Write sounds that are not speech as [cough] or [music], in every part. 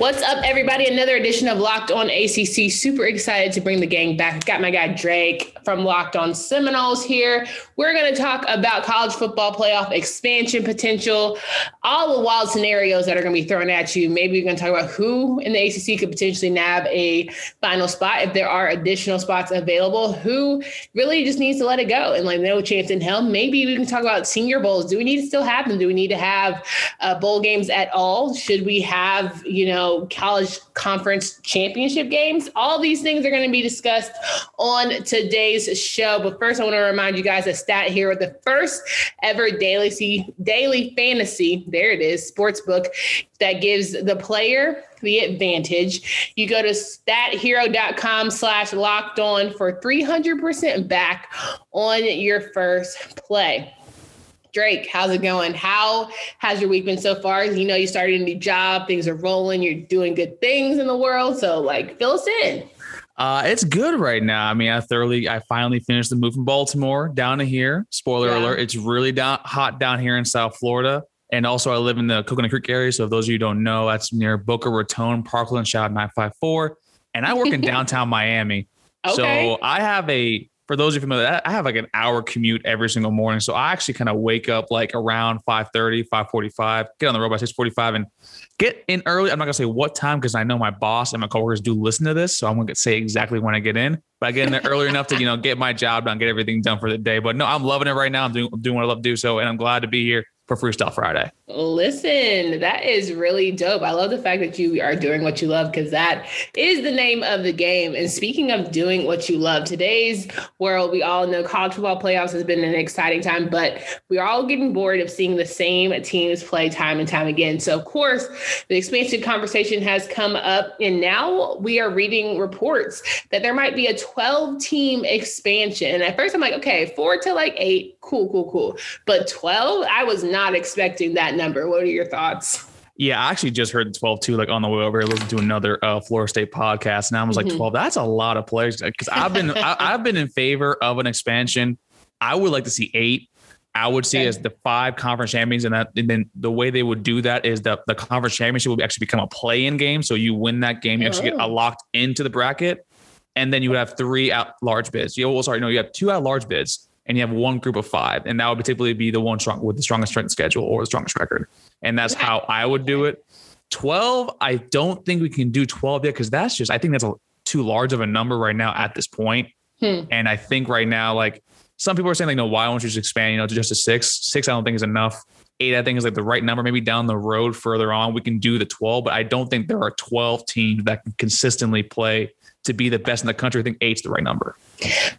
What's up, everybody? Another edition of Locked On ACC. Super excited to bring the gang back. Got my guy Drake from Locked On Seminoles here. We're going to talk about college football playoff expansion potential, all the wild scenarios that are going to be thrown at you. Maybe we're going to talk about who in the ACC could potentially nab a final spot if there are additional spots available. Who really just needs to let it go and like no chance in hell. Maybe we can talk about senior bowls. Do we need to still have them? Do we need to have uh, bowl games at all? Should we have, you know, college conference championship games. All these things are going to be discussed on today's show. But first, I want to remind you guys a Stat Hero with the first ever daily daily fantasy. There it is, sports book that gives the player the advantage. You go to stathero.com slash locked on for 300% back on your first play. Drake, how's it going? How has your week been so far? You know, you started a new job, things are rolling, you're doing good things in the world. So, like, fill us in. Uh, it's good right now. I mean, I thoroughly, I finally finished the move from Baltimore down to here. Spoiler yeah. alert: it's really down, hot down here in South Florida. And also, I live in the Coconut Creek area. So, if those of you don't know, that's near Boca Raton, Parkland, shout 954. And I work in [laughs] downtown Miami. Okay. So, I have a for those of you familiar, I have like an hour commute every single morning. So I actually kind of wake up like around 5:30, 5:45, get on the road by 6:45 and get in early. I'm not gonna say what time because I know my boss and my coworkers do listen to this. So I'm gonna say exactly when I get in. But I get in there early enough to, you know, get my job done, get everything done for the day. But no, I'm loving it right now. I'm doing, doing what I love to do. So and I'm glad to be here for Freestyle Friday. Listen, that is really dope. I love the fact that you are doing what you love because that is the name of the game. And speaking of doing what you love, today's world, we all know college football playoffs has been an exciting time, but we're all getting bored of seeing the same teams play time and time again. So, of course, the expansion conversation has come up, and now we are reading reports that there might be a 12 team expansion. And at first, I'm like, okay, four to like eight, cool, cool, cool. But 12, I was not not expecting that number. What are your thoughts? Yeah, I actually just heard 12 too, like on the way over here, listening to another uh, Florida State podcast. And I was like, mm-hmm. 12, that's a lot of players. Cause I've been, I, [laughs] have been in favor of an expansion. I would like to see eight. I would see okay. as the five conference champions. And that, and then the way they would do that is that the conference championship would actually become a play in game. So you win that game, you actually oh. get locked into the bracket. And then you would have three out large bids. You, well, sorry, no, you have two out large bids and you have one group of five, and that would typically be the one strong with the strongest strength schedule or the strongest record. And that's how I would do it. 12, I don't think we can do 12 yet because that's just, I think that's a, too large of a number right now at this point. Hmm. And I think right now, like some people are saying, like, no, why don't you just expand, you know, to just a six? Six, I don't think is enough. Eight, I think is like the right number. Maybe down the road further on, we can do the 12, but I don't think there are 12 teams that can consistently play to be the best in the country. I think eight's the right number.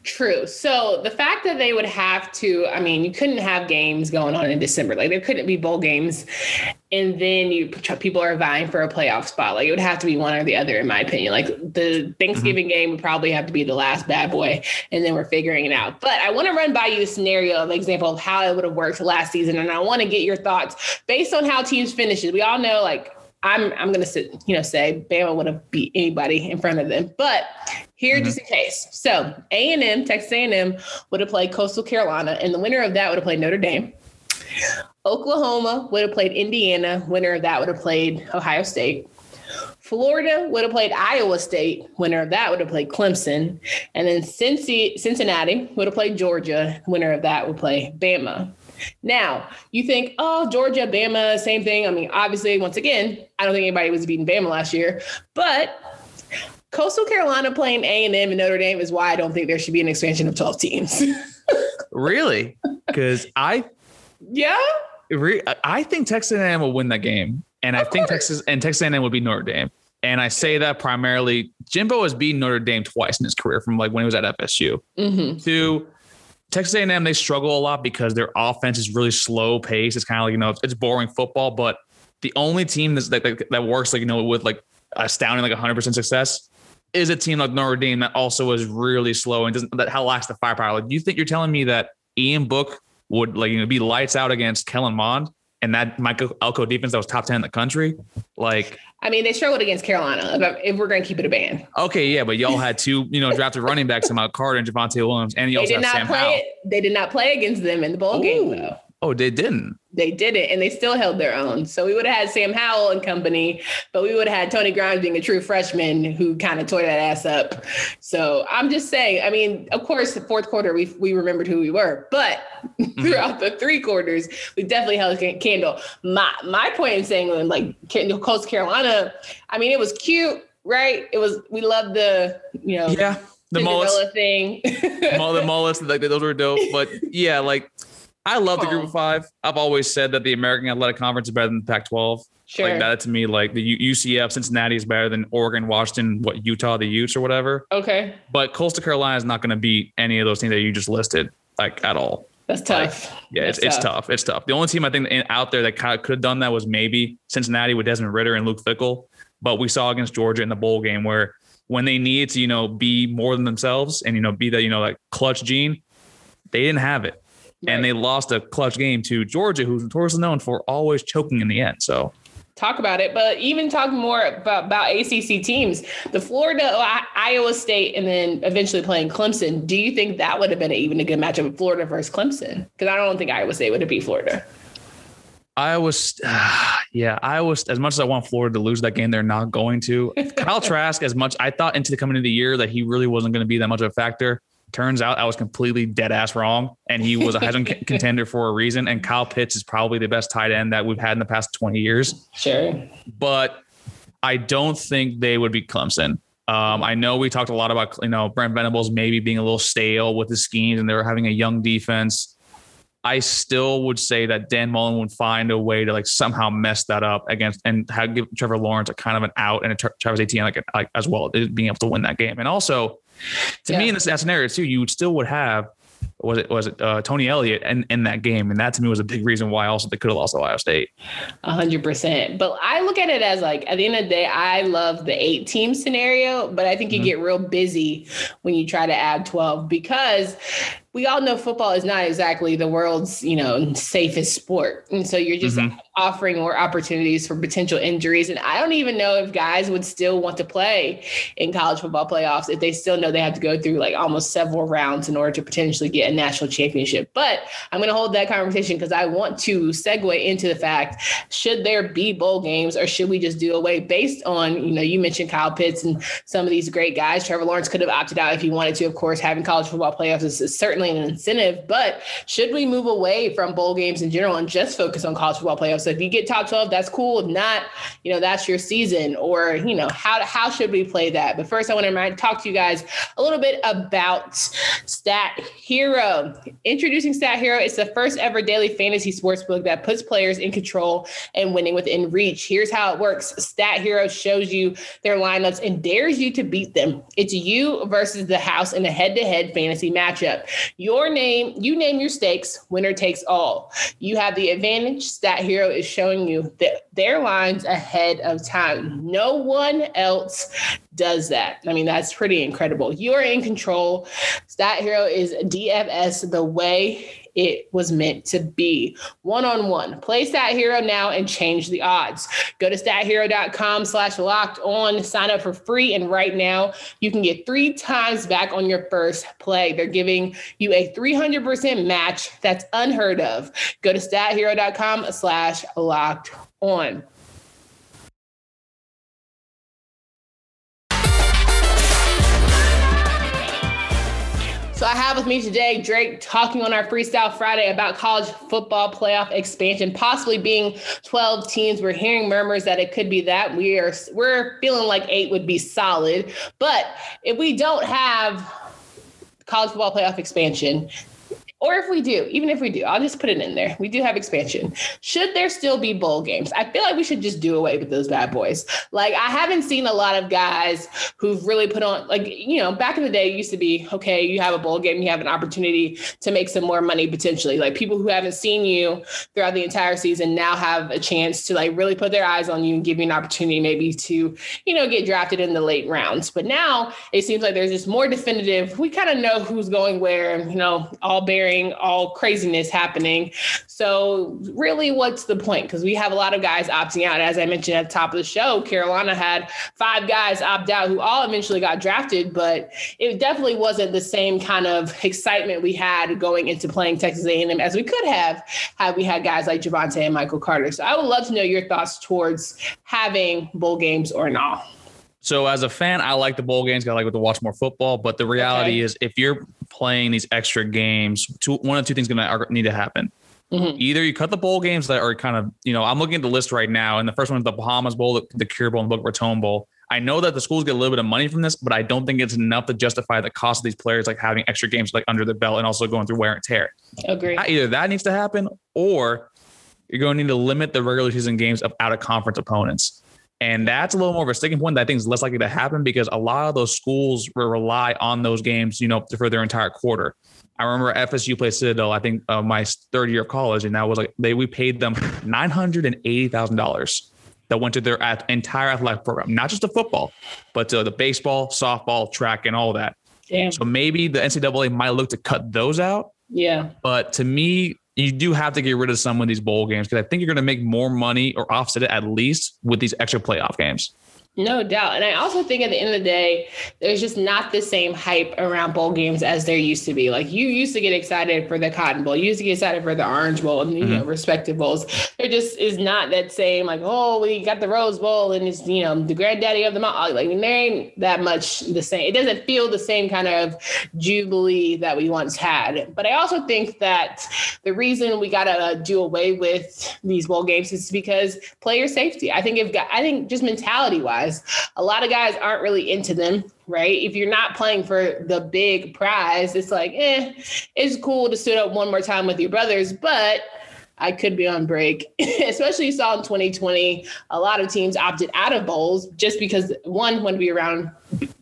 True. So the fact that they would have to, I mean, you couldn't have games going on in December. Like there couldn't be bowl games, and then you people are vying for a playoff spot. Like it would have to be one or the other, in my opinion. Like the Thanksgiving mm-hmm. game would probably have to be the last bad boy, and then we're figuring it out. But I want to run by you a scenario, an example of how it would have worked last season, and I want to get your thoughts based on how teams finishes. We all know like I'm I'm gonna sit, you know, say Bama would have beat anybody in front of them. But here, mm-hmm. just in case. So A and M, Texas A and M would have played Coastal Carolina, and the winner of that would have played Notre Dame. Oklahoma would have played Indiana. Winner of that would have played Ohio State. Florida would have played Iowa State. Winner of that would have played Clemson. And then Cincinnati would have played Georgia. Winner of that would play Bama. Now, you think, oh, Georgia, Bama, same thing. I mean, obviously, once again, I don't think anybody was beating Bama last year, but Coastal Carolina playing A and Notre Dame is why I don't think there should be an expansion of 12 teams. [laughs] really? Because I, yeah, I think Texas A&M will win that game, and of I think course. Texas and Texas A&M would be Notre Dame. And I say that primarily, Jimbo has beaten Notre Dame twice in his career, from like when he was at FSU. Mm-hmm. To Texas A&M, they struggle a lot because their offense is really slow pace. It's kind of like, you know, it's boring football, but the only team that's, that, that works like, you know, with like astounding, like 100% success is a team like Notre Dame that also is really slow and doesn't that how lacks the firepower. Like, you think you're telling me that Ian Book would like you know be lights out against Kellen Mond and that Michael Elko defense that was top ten in the country? Like, I mean, they struggled against Carolina. If we're going to keep it a band. Okay, yeah, but y'all had two, you know, drafted running backs, Mount Carter and Javonte Williams, and you also did not Sam play. Howell. They did not play against them in the bowl Ooh. game though. Oh, they didn't. They did it and they still held their own. So we would have had Sam Howell and company, but we would have had Tony Grimes being a true freshman who kind of tore that ass up. So I'm just saying, I mean, of course, the fourth quarter, we, we remembered who we were, but [laughs] Mm-hmm. throughout the three quarters, we definitely held candle. My, my point in saying, like, Candle Coast Carolina, I mean, it was cute, right? It was, we loved the, you know, Yeah, the mullets, Cinderella thing. Mull- the [laughs] mullets, like those were dope. But yeah, like I love the Group of Five. I've always said that the American Athletic Conference is better than the Pac-12. Sure. Like that to me, like the U- UCF, Cincinnati is better than Oregon, Washington, what Utah, the Utes or whatever. Okay. But Coastal Carolina is not going to beat any of those teams that you just listed, like at all. That's tough. Yeah, That's it's, it's tough. It's tough. The only team I think out there that kind of could have done that was maybe Cincinnati with Desmond Ridder and Luke Fickell. But we saw against Georgia in the bowl game where when they needed to, you know, be more than themselves and you know be that you know like clutch gene, they didn't have it, Right. and they lost a clutch game to Georgia, who's notoriously known for always choking in the end. So talk about it, but even talk more about, about ACC teams, the Florida, oh, Iowa State, and then eventually playing Clemson. Do you think that would have been even a good matchup of Florida versus Clemson? Because I don't think Iowa State would have beat Florida. I was, [sighs] yeah, I was as much as I want Florida to lose that game, they're not going to. [laughs] Kyle Trask, as much I thought into the coming of the year that he really wasn't going to be that much of a factor. Turns out I was completely dead ass wrong, and he was a [laughs] Heisman contender for a reason. And Kyle Pitts is probably the best tight end that we've had in the past twenty years. Sure. But I don't think they would beat Clemson. Um, I know we talked a lot about you know Brent Venables maybe being a little stale with his schemes, and they were having a young defense. I still would say that Dan Mullen would find a way to like somehow mess that up against and have, give Trevor Lawrence a kind of an out and a Tra- Travis Etienne like, like as well being able to win that game. And also, to Yeah. me in this that scenario too, you still would have was it was it uh, Tony Elliott in, in that game, and that to me was a big reason why also they could have lost Ohio State. A hundred percent. But I look at it as like at the end of the day, I love the eight team scenario, but I think you Mhm. get real busy when you try to add 12 because we all know football is not exactly the world's, you know, safest sport. And so you're just Mhm. offering more opportunities for potential injuries. And I don't even know if guys would still want to play in college football playoffs if they still know they have to go through like almost several rounds in order to potentially get a national championship. But I'm going to hold that conversation because I want to segue into the fact should there be bowl games or should we just do away based on, you know, you mentioned Kyle Pitts and some of these great guys. Trevor Lawrence could have opted out if he wanted to. Of course, having college football playoffs is, is certainly an incentive, but should we move away from bowl games in general and just focus on college football playoffs? So if you get top 12, that's cool. If not, you know, that's your season or, you know, how, how should we play that? But first I want to talk to you guys a little bit about Stat Hero. Introducing Stat Hero, it's the first ever daily fantasy sports book that puts players in control and winning within reach. Here's how it works Stat Hero shows you their lineups and dares you to beat them. It's you versus the house in a head to head fantasy matchup. Your name, you name your stakes, winner takes all. You have the advantage. Stat Hero is showing you that their lines ahead of time. No one else does that. I mean, that's pretty incredible. You're in control. Stat Hero is DFS the way it was meant to be. One on one. Play Stat Hero now and change the odds. Go to stathero.com slash locked on, sign up for free. And right now, you can get three times back on your first play. They're giving you a 300% match that's unheard of. Go to stathero.com slash locked on. So I have with me today Drake talking on our Freestyle Friday about college football playoff expansion, possibly being 12 teams. We're hearing murmurs that it could be that. We are we're feeling like eight would be solid. But if we don't have college football playoff expansion, or if we do, even if we do, I'll just put it in there. We do have expansion. Should there still be bowl games? I feel like we should just do away with those bad boys. Like I haven't seen a lot of guys who've really put on like you know back in the day it used to be okay you have a bowl game you have an opportunity to make some more money potentially like people who haven't seen you throughout the entire season now have a chance to like really put their eyes on you and give you an opportunity maybe to you know get drafted in the late rounds. But now it seems like there's just more definitive. We kind of know who's going where, you know, all bearing, all craziness happening. So really, what's the point? Because we have a lot of guys opting out. As I mentioned at the top of the show, Carolina had five guys opt out who all eventually got drafted, but it definitely wasn't the same kind of excitement we had going into playing Texas A&M as we could have had we had guys like Javonte and Michael Carter. So I would love to know your thoughts towards having bowl games or not. So as a fan, I like the bowl games. I like to watch more football. But the reality okay. is, if you're playing these extra games, two, one of two things going to need to happen. Mm-hmm. Either you cut the bowl games that are kind of, you know, I'm looking at the list right now, and the first one is the Bahamas Bowl, the, the Cure Bowl, and the Boca Raton Bowl. I know that the schools get a little bit of money from this, but I don't think it's enough to justify the cost of these players like having extra games like under the belt and also going through wear and tear. Agree. Either that needs to happen, or you're going to need to limit the regular season games of out of conference opponents. And that's a little more of a sticking point that I think is less likely to happen because a lot of those schools will rely on those games, you know, for their entire quarter. I remember FSU played Citadel, I think uh, my third year of college, and that was like they we paid them nine hundred and eighty thousand dollars that went to their entire athletic program, not just the football, but to the baseball, softball, track, and all that. Damn. So maybe the NCAA might look to cut those out. Yeah. But to me, you do have to get rid of some of these bowl games because I think you're going to make more money or offset it at least with these extra playoff games. No doubt. And I also think at the end of the day, there's just not the same hype around bowl games as there used to be. Like you used to get excited for the Cotton Bowl, you used to get excited for the Orange Bowl and, you mm-hmm. know, respective bowls. There just is not that same, like, oh, we got the Rose Bowl and it's, you know, the granddaddy of them all. Like, there ain't that much the same. It doesn't feel the same kind of jubilee that we once had. But I also think that the reason we got to uh, do away with these bowl games is because player safety. I think if, I think just mentality wise, guys. A lot of guys aren't really into them, right? If you're not playing for the big prize, it's like, eh, it's cool to sit up one more time with your brothers, but I could be on break. [laughs] Especially you saw in 2020, a lot of teams opted out of bowls just because one to be around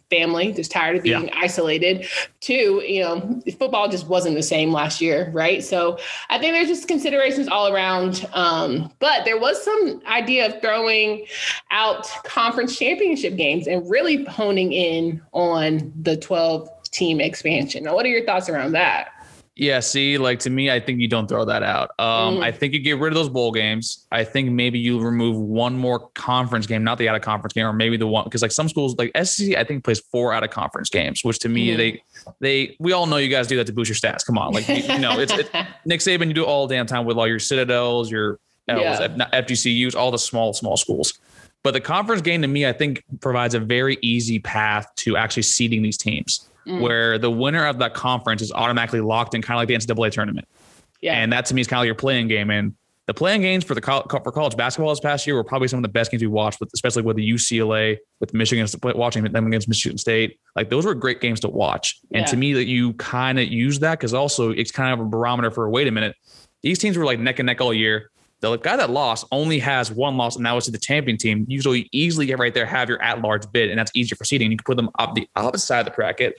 family, just tired of being yeah. isolated. Two, you know, football just wasn't the same last year, right? So I think there's just considerations all around. Um, but there was some idea of throwing out conference championship games and really honing in on the 12 team expansion. Now, what are your thoughts around that? Yeah, see, like to me, I think you don't throw that out. Um, mm. I think you get rid of those bowl games. I think maybe you remove one more conference game, not the out of conference game, or maybe the one because like some schools like SEC, I think plays four out of conference games, which to me mm. they they we all know you guys do that to boost your stats. Come on, like you, you know, it's, it's [laughs] Nick Saban, you do it all damn time with all your Citadels, your yeah. FGCUs, all the small small schools. But the conference game to me, I think provides a very easy path to actually seeding these teams mm. where the winner of that conference is automatically locked in, kind of like the NCAA tournament. Yeah. And that to me is kind of like your playing game. And the playing games for the for college basketball this past year were probably some of the best games we watched, with, especially with the UCLA, with Michigan, watching them against Michigan State. Like those were great games to watch. And yeah. to me, that you kind of use that because also it's kind of a barometer for wait a minute, these teams were like neck and neck all year. The guy that lost only has one loss, and that was to the champion team. Usually, you easily get right there, have your at large bid, and that's easier for seeding. You can put them up the opposite side of the bracket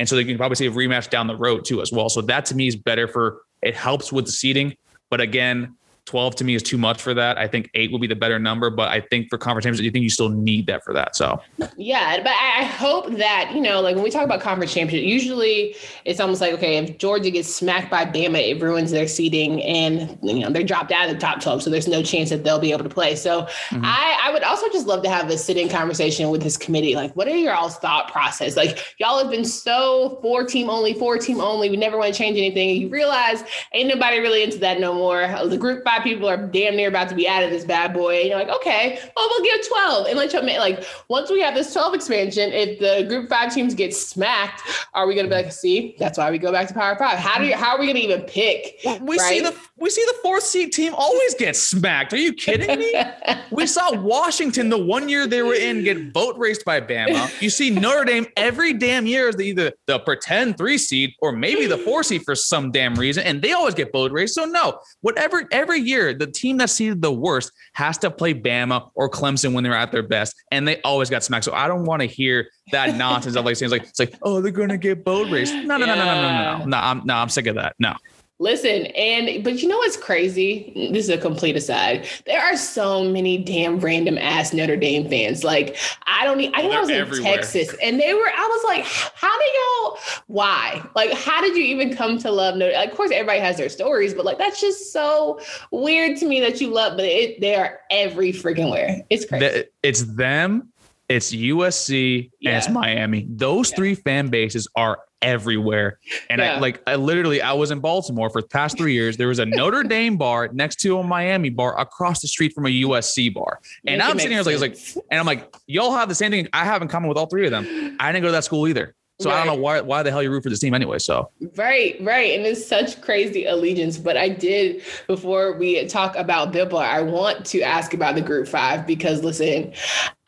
and so they can probably see a rematch down the road too, as well. So that to me is better for it helps with the seeding. But again, 12 to me is too much for that. I think eight will be the better number, but I think for conference championships, you think you still need that for that. So, yeah, but I hope that, you know, like when we talk about conference championship, usually it's almost like, okay, if Georgia gets smacked by Bama, it ruins their seeding and, you know, they're dropped out of the top 12. So there's no chance that they'll be able to play. So mm-hmm. I, I would also just love to have a sitting conversation with this committee. Like, what are your all's thought process? Like, y'all have been so four team only, four team only. We never want to change anything. You realize ain't nobody really into that no more. The group five five people are damn near about to be out of this bad boy. And you're like, okay, well, we'll give 12. And let you like once we have this 12 expansion, if the group five teams get smacked, are we gonna be like, see, that's why we go back to power five. How do you how are we gonna even pick? We right? see the we see the fourth seed team always get smacked. Are you kidding me? [laughs] we saw Washington the one year they were in get boat raced by Bama. You see Notre Dame every damn year is either the pretend three seed or maybe the four seed for some damn reason, and they always get boat raced. So no, whatever every year the team that's seeded the worst has to play Bama or Clemson when they're at their best, and they always got smacked. So I don't want to hear that [laughs] nonsense of like saying like it's like oh they're gonna get boat race. No no yeah. no no no no no no. I'm no I'm sick of that. No. Listen, and but you know what's crazy? This is a complete aside. There are so many damn random ass Notre Dame fans. Like I don't need. I think I was in everywhere. Texas, and they were. I was like, how do y'all? Why? Like, how did you even come to love Notre? Like, of course, everybody has their stories, but like that's just so weird to me that you love. But it, they are every freaking where. It's crazy. It's them. It's USC yeah. and it's Miami. Those yeah. three fan bases are everywhere. And yeah. I like I literally I was in Baltimore for the past three years. There was a Notre Dame bar next to a Miami bar across the street from a USC bar. And I'm sitting here like, like and I'm like, y'all have the same thing I have in common with all three of them. I didn't go to that school either. So right. I don't know why why the hell you root for this team anyway. So right, right, and it's such crazy allegiance. But I did before we talk about Bibba, I want to ask about the Group Five because listen,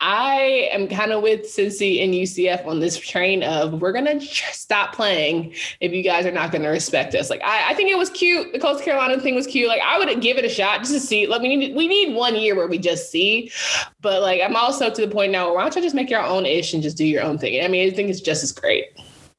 I am kind of with Cincy and UCF on this train of we're gonna stop playing if you guys are not gonna respect us. Like I, I think it was cute. The Coastal Carolina thing was cute. Like I would give it a shot just to see. Like we need we need one year where we just see. But like I'm also to the point now why don't you just make your own ish and just do your own thing? I mean, I think it's just as great.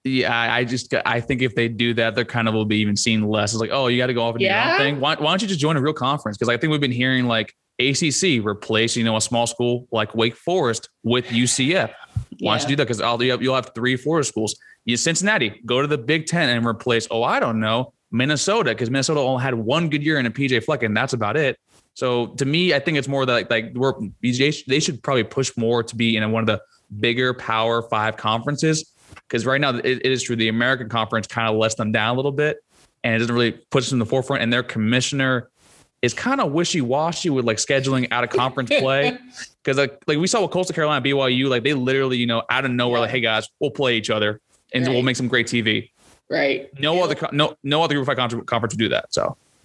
Yeah, I just I think if they do that, they're kind of will be even seen less. It's like, oh, you got to go off and yeah. do your own thing. Why, why don't you just join a real conference? Because I think we've been hearing like ACC replace, you know, a small school like Wake Forest with UCF. Why don't you do that? Because you have, you'll have three Florida schools. You Cincinnati, go to the Big Ten and replace. Oh, I don't know, Minnesota, because Minnesota only had one good year in a PJ Fleck, and that's about it. So to me, I think it's more that like, like we're they should probably push more to be in one of the bigger Power Five conferences. Because right now it, it is true, the American Conference kind of lets them down a little bit, and it doesn't really push them in the forefront. And their commissioner is kind of wishy washy with like scheduling out of conference play. [laughs] Because like, like we saw with Coastal Carolina, BYU, like they literally, you know, out of nowhere, yeah. like, hey guys, we'll play each other and right. we'll make some great TV. Right. No yeah. other no no other group five conference would do that. So [laughs]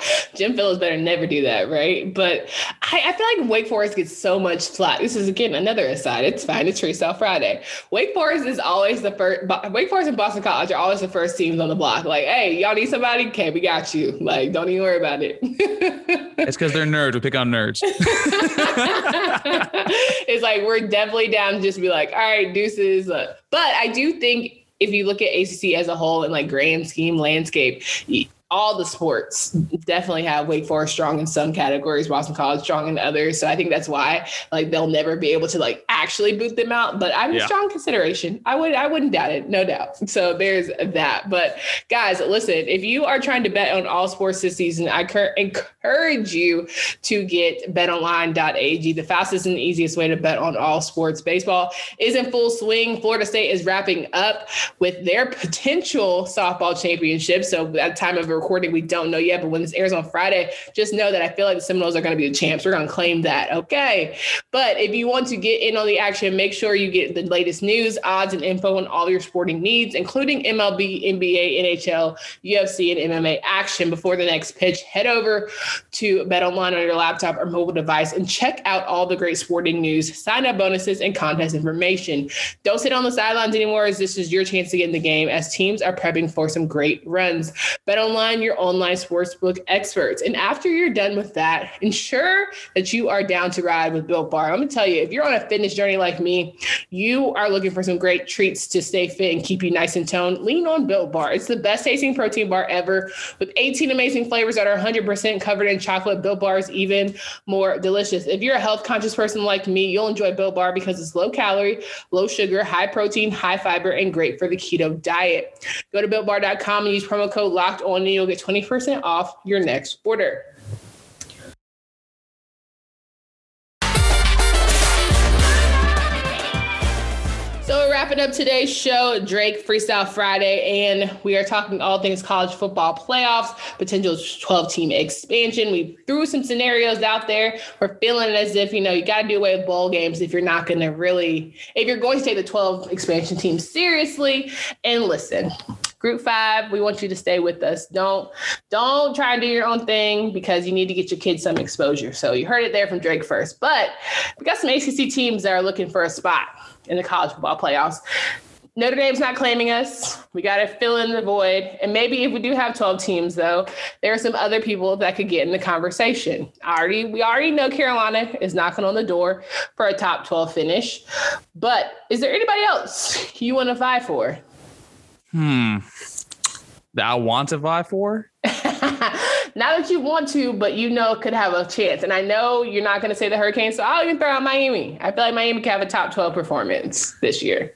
[laughs] Jim Phillips better never do that, right? But I, I, feel like Wake Forest gets so much slack. This is again another aside. It's fine. It's Freestyle Friday. Wake Forest is always the first. Wake Forest and Boston College are always the first teams on the block. Like, hey, y'all need somebody? Okay, we got you. Like, don't even worry about it. it's because they're nerds. We pick on nerds. [laughs] it's like we're definitely down to just be like, all right, deuces. But I do think if you look at ACC as a whole and like grand scheme landscape, all the sports definitely have Wake Forest strong in some categories, Boston College strong in others. So I think that's why like they'll never be able to like actually boot them out. But I'm yeah. a strong consideration. I would I wouldn't doubt it, no doubt. So there's that. But guys, listen, if you are trying to bet on all sports this season, I cur- encourage you to get betonline.ag, the fastest and easiest way to bet on all sports. Baseball is in full swing. Florida State is wrapping up with their potential softball championship. So at time of recording, we don't know yet. But when this airs on Friday, just know that I feel like the Seminoles are going to be the champs. We're going to claim that. Okay. But if you want to get in on the action, make sure you get the latest news, odds, and info on all your sporting needs, including MLB, NBA, NHL, UFC, and MMA action before the next pitch. Head over to Bet Online on your laptop or mobile device and check out all the great sporting news, sign up bonuses, and contest information. Don't sit on the sidelines anymore, as this is your chance to get in the game as teams are prepping for some great runs. Bet Online online, your online sportsbook experts. And after you're done with that, ensure that you are down to ride with Built Bar. I'm gonna tell you, if you're on a fitness journey like me, you are looking for some great treats to stay fit and keep you nice and toned. Lean on Built Bar. It's the best tasting protein bar ever with 18 amazing flavors that are 100% covered in chocolate. Built Bar is even more delicious. If you're a health conscious person like me, you'll enjoy Built Bar because it's low calorie, low sugar, high protein, high fiber, and great for the keto diet. Go to builtbar.com and use promo code locked on you'll get 20% off your next order. So we're wrapping up today's show, Drake Freestyle Friday, and we are talking all things college football playoffs, potential 12 team expansion. We threw some scenarios out there. We're feeling as if, you know, you got to do away with bowl games if you're not going to really, if you're going to take the 12 expansion team seriously. And listen, group five we want you to stay with us don't don't try and do your own thing because you need to get your kids some exposure so you heard it there from drake first but we got some acc teams that are looking for a spot in the college football playoffs. Notre Dame's not claiming us. We got to fill in the void. And maybe if we do have 12 teams, though, there are some other people that could get in the conversation. Already, we already know Carolina is knocking on the door for a top 12 finish. But is there anybody else you want to vie for? Hmm. That I want to vie for? [laughs] not that you want to, but you know could have a chance. And I know you're not going to say the Hurricanes, so I'll even throw out Miami. I feel like Miami could have a top 12 performance this year.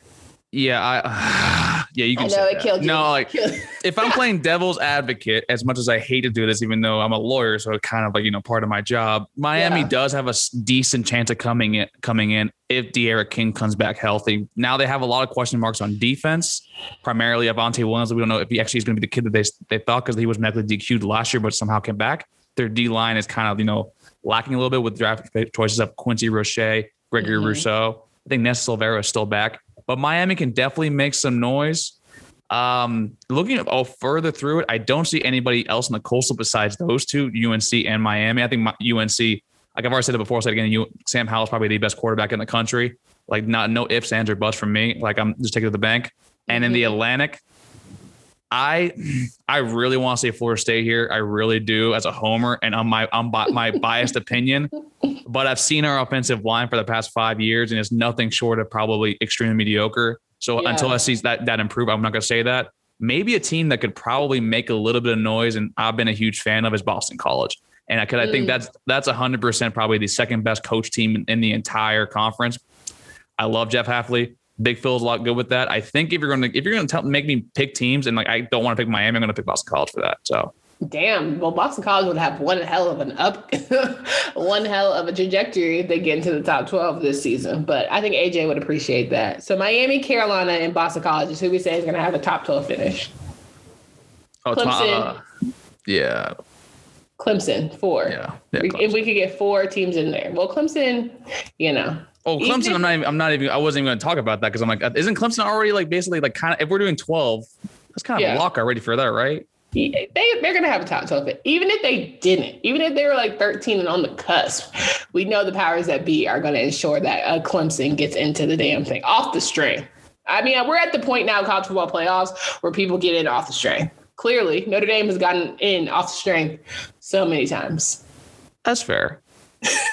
Yeah, I [sighs] yeah, you can. I know it that. killed you. No, like [laughs] if I'm playing devil's advocate, as much as I hate to do this, even though I'm a lawyer, so it's kind of like you know part of my job. Miami Yeah. does have a decent chance of coming in, coming in if D'Eriq King comes back healthy. Now they have a lot of question marks on defense, primarily Avante Williams. We don't know if he actually is going to be the kid that they they thought because he was medically DQ'd last year, but somehow came back. Their D line is kind of you know lacking a little bit with draft choices of Quincy Roche, Gregory Mhm. Rousseau. I think Nesta Silvera is still back, but Miami can definitely make some noise. Um, looking oh further through it, I don't see anybody else in the coastal besides those two, UNC and Miami. I think my, UNC, like I've already said it before, I'll say it again. You, Sam Howell's probably the best quarterback in the country. Like not no ifs, ands, or buts from me. Like I'm just taking it to the bank. And in the Atlantic, I I really want to say Florida State here. I really do as a homer and on my on my biased opinion. But I've seen our offensive line for the past five years, and it's nothing short of probably extremely mediocre. So Yeah. until I see that that improve, I'm not going to say that. Maybe a team that could probably make a little bit of noise, and I've been a huge fan of is Boston College. And I could I Mm. think that's that's hundred percent probably the second best coach team in, in the entire conference. I love Jeff Hafley. Big Phil's a lot good with that. I think if you're going to if you're going to tell make me pick teams and like I don't want to pick Miami, I'm going to pick Boston College for that. So Damn. Well, Boston College would have one hell of an up, [laughs] one hell of a trajectory if they get into the top 12 this season. But I think AJ would appreciate that. So Miami, Carolina, and Boston College is who we say is going to have a top 12 finish. oh, Clemson. uh, yeah, Clemson, four. yeah, yeah. We- If we could get four teams in there. Well, Clemson, you know. Oh, Clemson! if- I'm not. Even, I'm not even. I wasn't even going to talk about that because I'm like, uh, isn't Clemson already like basically like kind of? If we're doing 12, that's kind of Yeah. a lock already for that, right? They, they're going to have a top 12 fit. Even if they didn't, even if they were like 13 and on the cusp, we know the powers that be are going to ensure that uh, Clemson gets into the damn thing off the string. I mean, we're at the point now, college football playoffs, where people get in off the string. Clearly, Notre Dame has gotten in off the string so many times. That's fair.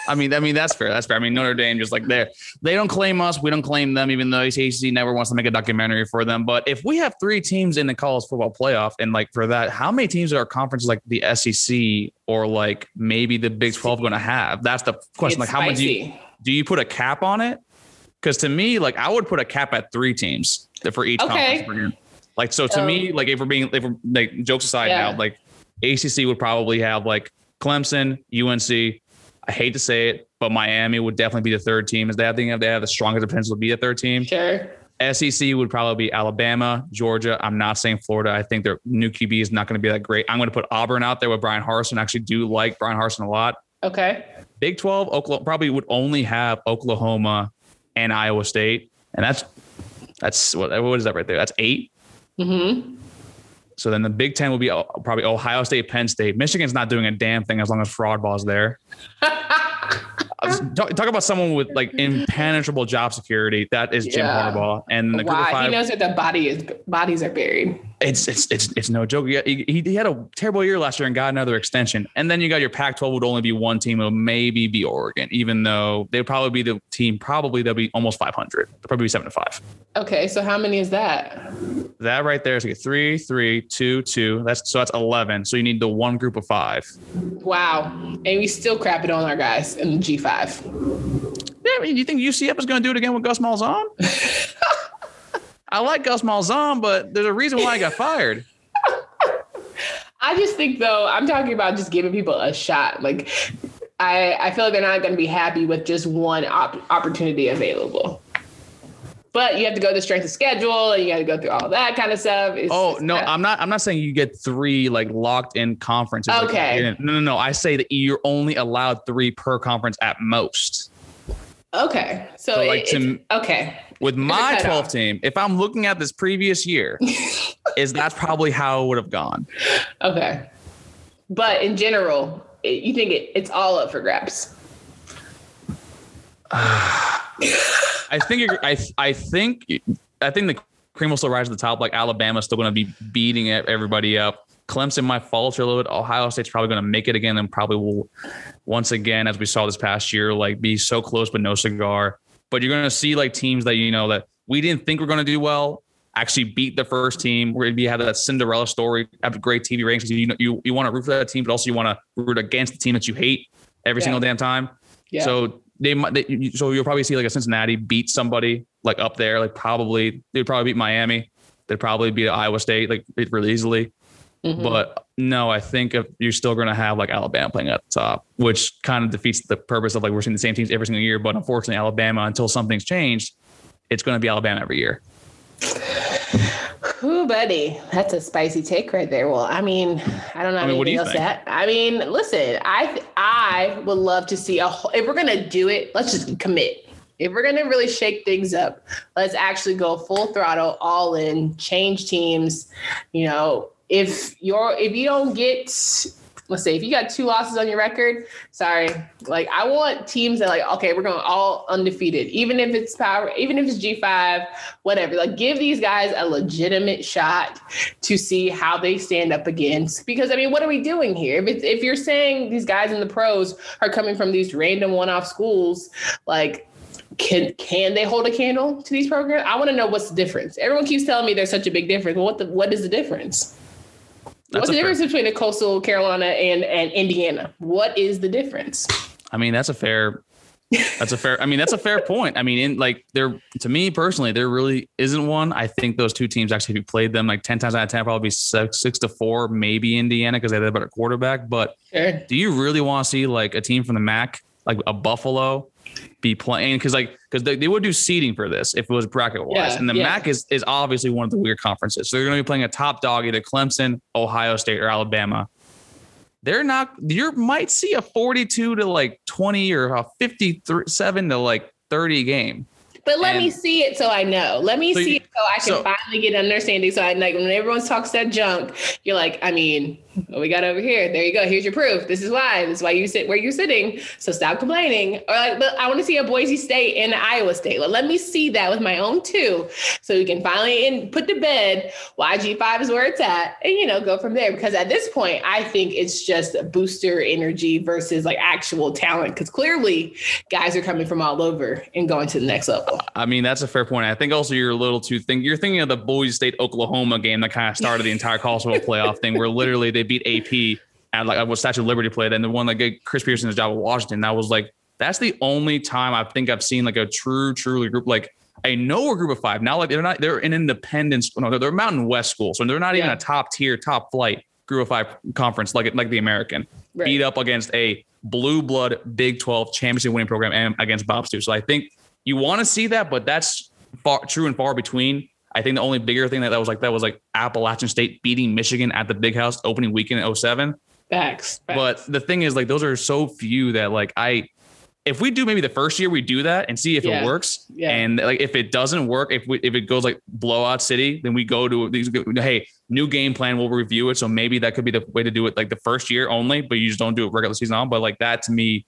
I mean, I mean that's fair. That's fair. I mean Notre Dame just like there, they don't claim us, we don't claim them, even though ACC never wants to make a documentary for them. But if we have three teams in the college football playoff, and like for that, how many teams are conferences like the SEC or like maybe the Big Twelve going to have? That's the question. It's like, how much do you, do you put a cap on it? Because to me, like I would put a cap at three teams for each conference Okay. conference. Like so, to me, um, like if we're being, if we're like jokes aside Yeah. now, like ACC would probably have like Clemson, UNC. I hate to say it, but Miami would definitely be the third team. Is they thing think they have the strongest potential to be a third team. Sure. SEC would probably be Alabama, Georgia. I'm not saying Florida. I think their new QB is not going to be that great. I'm going to put Auburn out there with Bryan Harsin. I actually do like Bryan Harsin a lot. Okay. Big 12, Oklahoma probably would only have Oklahoma and Iowa State. And that's that's what what is that right there? That's eight. Mm-hmm. So then the Big Ten will be uh, probably Ohio State, Penn State. Michigan's not doing a damn thing as long as fraud ball's there. [laughs] Uh, Talk, talk about someone with like impenetrable job security. That is Jim Yeah. Harbaugh. And the of Why? He knows that the body is bodies are buried. It's it's it's it's no joke. He, he, he had a terrible year last year and got another extension. And then you got your Pac-12 would only be one team. It would maybe be Oregon, even though they'd probably be the team. Probably they'll be almost 500. They'll probably be seven to five. Okay, so how many is that? That right there is like three, three, two, two. That's so that's 11. So you need the one group of five. Wow. And we still crap it on our guys in the G5. Yeah, I mean, you think UCF is going to do it again with Gus Malzahn? [laughs] I like Gus Malzahn, but there's a reason why I got fired. [laughs] I just think though, I'm talking about just giving people a shot. Like I, I feel like they're not going to be happy with just one op- opportunity available. but you have to go to strength of schedule and you got to go through all that kind of stuff. It's, oh no, I'm not. I'm not saying you get three like locked in conferences. Okay. Like, no, no, no. I say that you're only allowed three per conference at most. Okay. So, so like it, to, okay. With my 12 off. team, if I'm looking at this previous year, [laughs] is that's probably how it would have gone. Okay. But in general, it, you think it, it's all up for grabs. [sighs] I think I I think I think the cream will still rise to the top. Like Alabama's still going to be beating everybody up. Clemson might falter a little bit. Ohio State's probably going to make it again and probably will once again, as we saw this past year, like be so close but no cigar. But you're going to see like teams that you know that we didn't think were going to do well actually beat the first team. We're going to have that Cinderella story, have a great TV ratings. You know, you you want to root for that team, but also you want to root against the team that you hate every yeah. single damn time. Yeah. So they might. They, so you'll probably see like a Cincinnati beat somebody like up there. Like probably they'd probably beat Miami. They'd probably beat Iowa State like really easily. Mm-hmm. But no, I think if you're still going to have like Alabama playing at the top, which kind of defeats the purpose of like we're seeing the same teams every single year. But unfortunately, Alabama until something's changed, it's going to be Alabama every year. Ooh, buddy, that's a spicy take right there. Well, I mean, I don't know I mean, anything else that. I mean, listen, I I would love to see a. Whole, if we're gonna do it, let's just commit. If we're gonna really shake things up, let's actually go full throttle, all in, change teams. You know, if you're if you don't get let's say if you got two losses on your record, sorry. Like I want teams that like, okay, we're going all undefeated, even if it's power, even if it's G5, whatever. Like give these guys a legitimate shot to see how they stand up against. Because I mean, what are we doing here? If it's if you're saying these guys in the pros are coming from these random one-off schools, like can can they hold a candle to these programs? I want to know what's the difference. Everyone keeps telling me there's such a big difference. Well, what the what is the difference? What's the difference fair, between a coastal Carolina and, and Indiana? What is the difference? I mean, that's a fair that's a fair I mean, that's a fair point. I mean, in like there to me personally, there really isn't one. I think those two teams actually if you played them like 10 times out of 10, probably six, six to four, maybe Indiana because they had a better quarterback. But sure. do you really want to see like a team from the MAC, like a Buffalo, be playing because like because they, they would do seeding for this if it was bracket wise. Yeah, and the yeah. mac is is obviously one of the weird conferences. So they're going to be playing a top dog either clemson ohio state or alabama. They're not you might see a 42 to like 20 or a 57 to like 30 game but let and, me see it so I know. Let me so see you, it so I can so, finally get understanding. So I like when everyone talks that junk, you're like, I mean, what we got over here? There you go. Here's your proof. This is why. This is why you sit where you're sitting. So stop complaining. Or like, but I want to see a Boise State and Iowa State. Well, let me see that with my own two, so we can finally in, put to bed why G5 is where it's at, and you know, go from there. Because at this point, I think it's just booster energy versus like actual talent. Because clearly, guys are coming from all over and going to the next level. I mean, that's a fair point. I think also you're a little too think you're thinking of the Boise State Oklahoma game that kind of started the entire college football playoff thing, where literally they beat AP and like what Statue of Liberty played, and the one that gave Chris Petersen his job at Washington. That was like that's the only time I think I've seen like a true, truly group like I know a group of five. Now like they're not they're an independence. No, they're, they're Mountain West school, so they're not even a top tier, top flight group of five conference like like the American. Right. Beat up against a blue blood Big Twelve championship winning program and against Bob too. So I think you want to see that, but that's far true and far between. I think the only bigger thing that, that was like that was like Appalachian State beating Michigan at the Big House opening weekend in 07. Facts, facts. But the thing is, like, those are so few that, like, I, if we do maybe the first year we do that and see if yeah. it works, yeah. and like if it doesn't work, if we, if it goes like blowout city, then we go to these. Hey, new game plan. We'll review it. So maybe that could be the way to do it, like the first year only, but you just don't do it regular season on. But like that to me,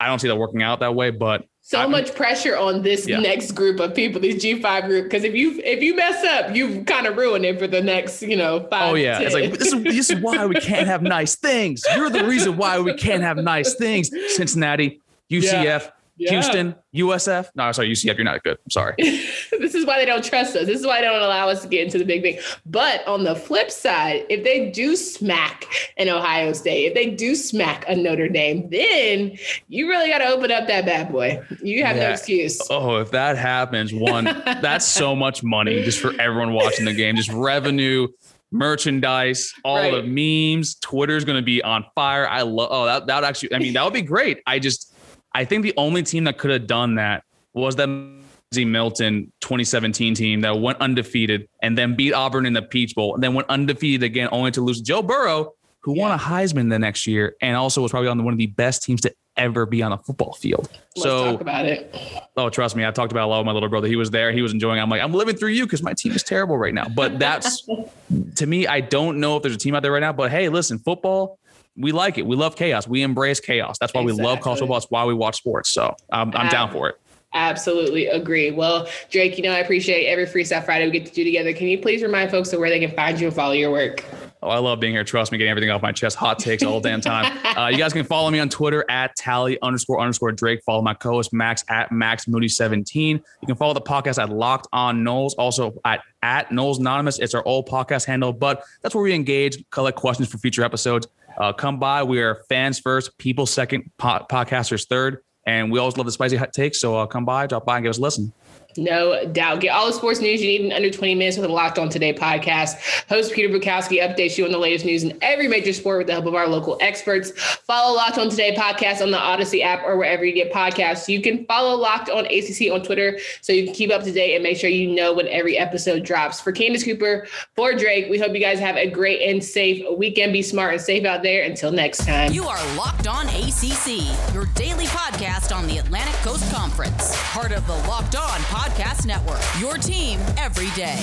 I don't see that working out that way. But so I, much pressure on this yeah. next group of people, this G5 group. Because if you if you mess up, you've kind of ruined it for the next, you know, five. Oh yeah, it's like this is, this is why we can't have [laughs] nice things. You're the reason why we can't have nice things. Cincinnati, UCF, yeah. Yeah. Houston, USF. No, sorry, UCF. You're not good. I'm sorry. [laughs] this is why they don't trust us. This is why they don't allow us to get into the big thing. But on the flip side, if they do smack an Ohio State, if they do smack a Notre Dame, then you really got to open up that bad boy. You have yeah. no excuse. Oh, if that happens, one, [laughs] that's so much money just for everyone watching the game, just revenue merchandise, all right. the memes. Twitter's going to be on fire. I love. Oh, that that would actually. I mean, that would be great. I just I think the only team that could have done that was them Milton 2017 team that went undefeated and then beat Auburn in the Peach Bowl and then went undefeated again, only to lose Joe Burrow, who yeah. won a Heisman the next year and also was probably on one of the best teams to ever be on a football field. Let's so talk about it. Oh, trust me, I talked about a lot with my little brother. He was there, he was enjoying. It. I'm like, I'm living through you because my team is terrible right now. But that's [laughs] to me, I don't know if there's a team out there right now. But hey, listen, football we like it. We love chaos. We embrace chaos. That's why exactly. we love college football. That's why we watch sports. So I'm, I'm down for it. Absolutely agree. Well, Drake, you know, I appreciate every Freestyle Friday we get to do together. Can you please remind folks of where they can find you and follow your work? Oh, I love being here. Trust me, getting everything off my chest. Hot takes all damn time. [laughs] Uh, you guys can follow me on Twitter at tally underscore underscore Drake. Follow my co-host Max at Max Moody 17. You can follow the podcast at Locked On Noles, Also at at Noles Anonymous. It's our old podcast handle, but that's where we engage, collect questions for future episodes. Uh, come by. We are fans first, people second, po- podcasters third. And we always love the spicy hot takes. So uh, come by, drop by, and give us a listen. No doubt. Get all the sports news you need in under 20 minutes with the Locked On Today podcast. Host Peter Bukowski updates you on the latest news in every major sport with the help of our local experts. Follow Locked On Today podcast on the Odyssey app or wherever you get podcasts. You can follow Locked On ACC on Twitter so you can keep up to date and make sure you know when every episode drops. For Candace Cooper, for Drake, we hope you guys have a great and safe weekend. Be smart and safe out there. Until next time. You are Locked On ACC, your daily podcast on the Atlantic Coast Conference. Part of the Locked On Podcast Network. Your team every day.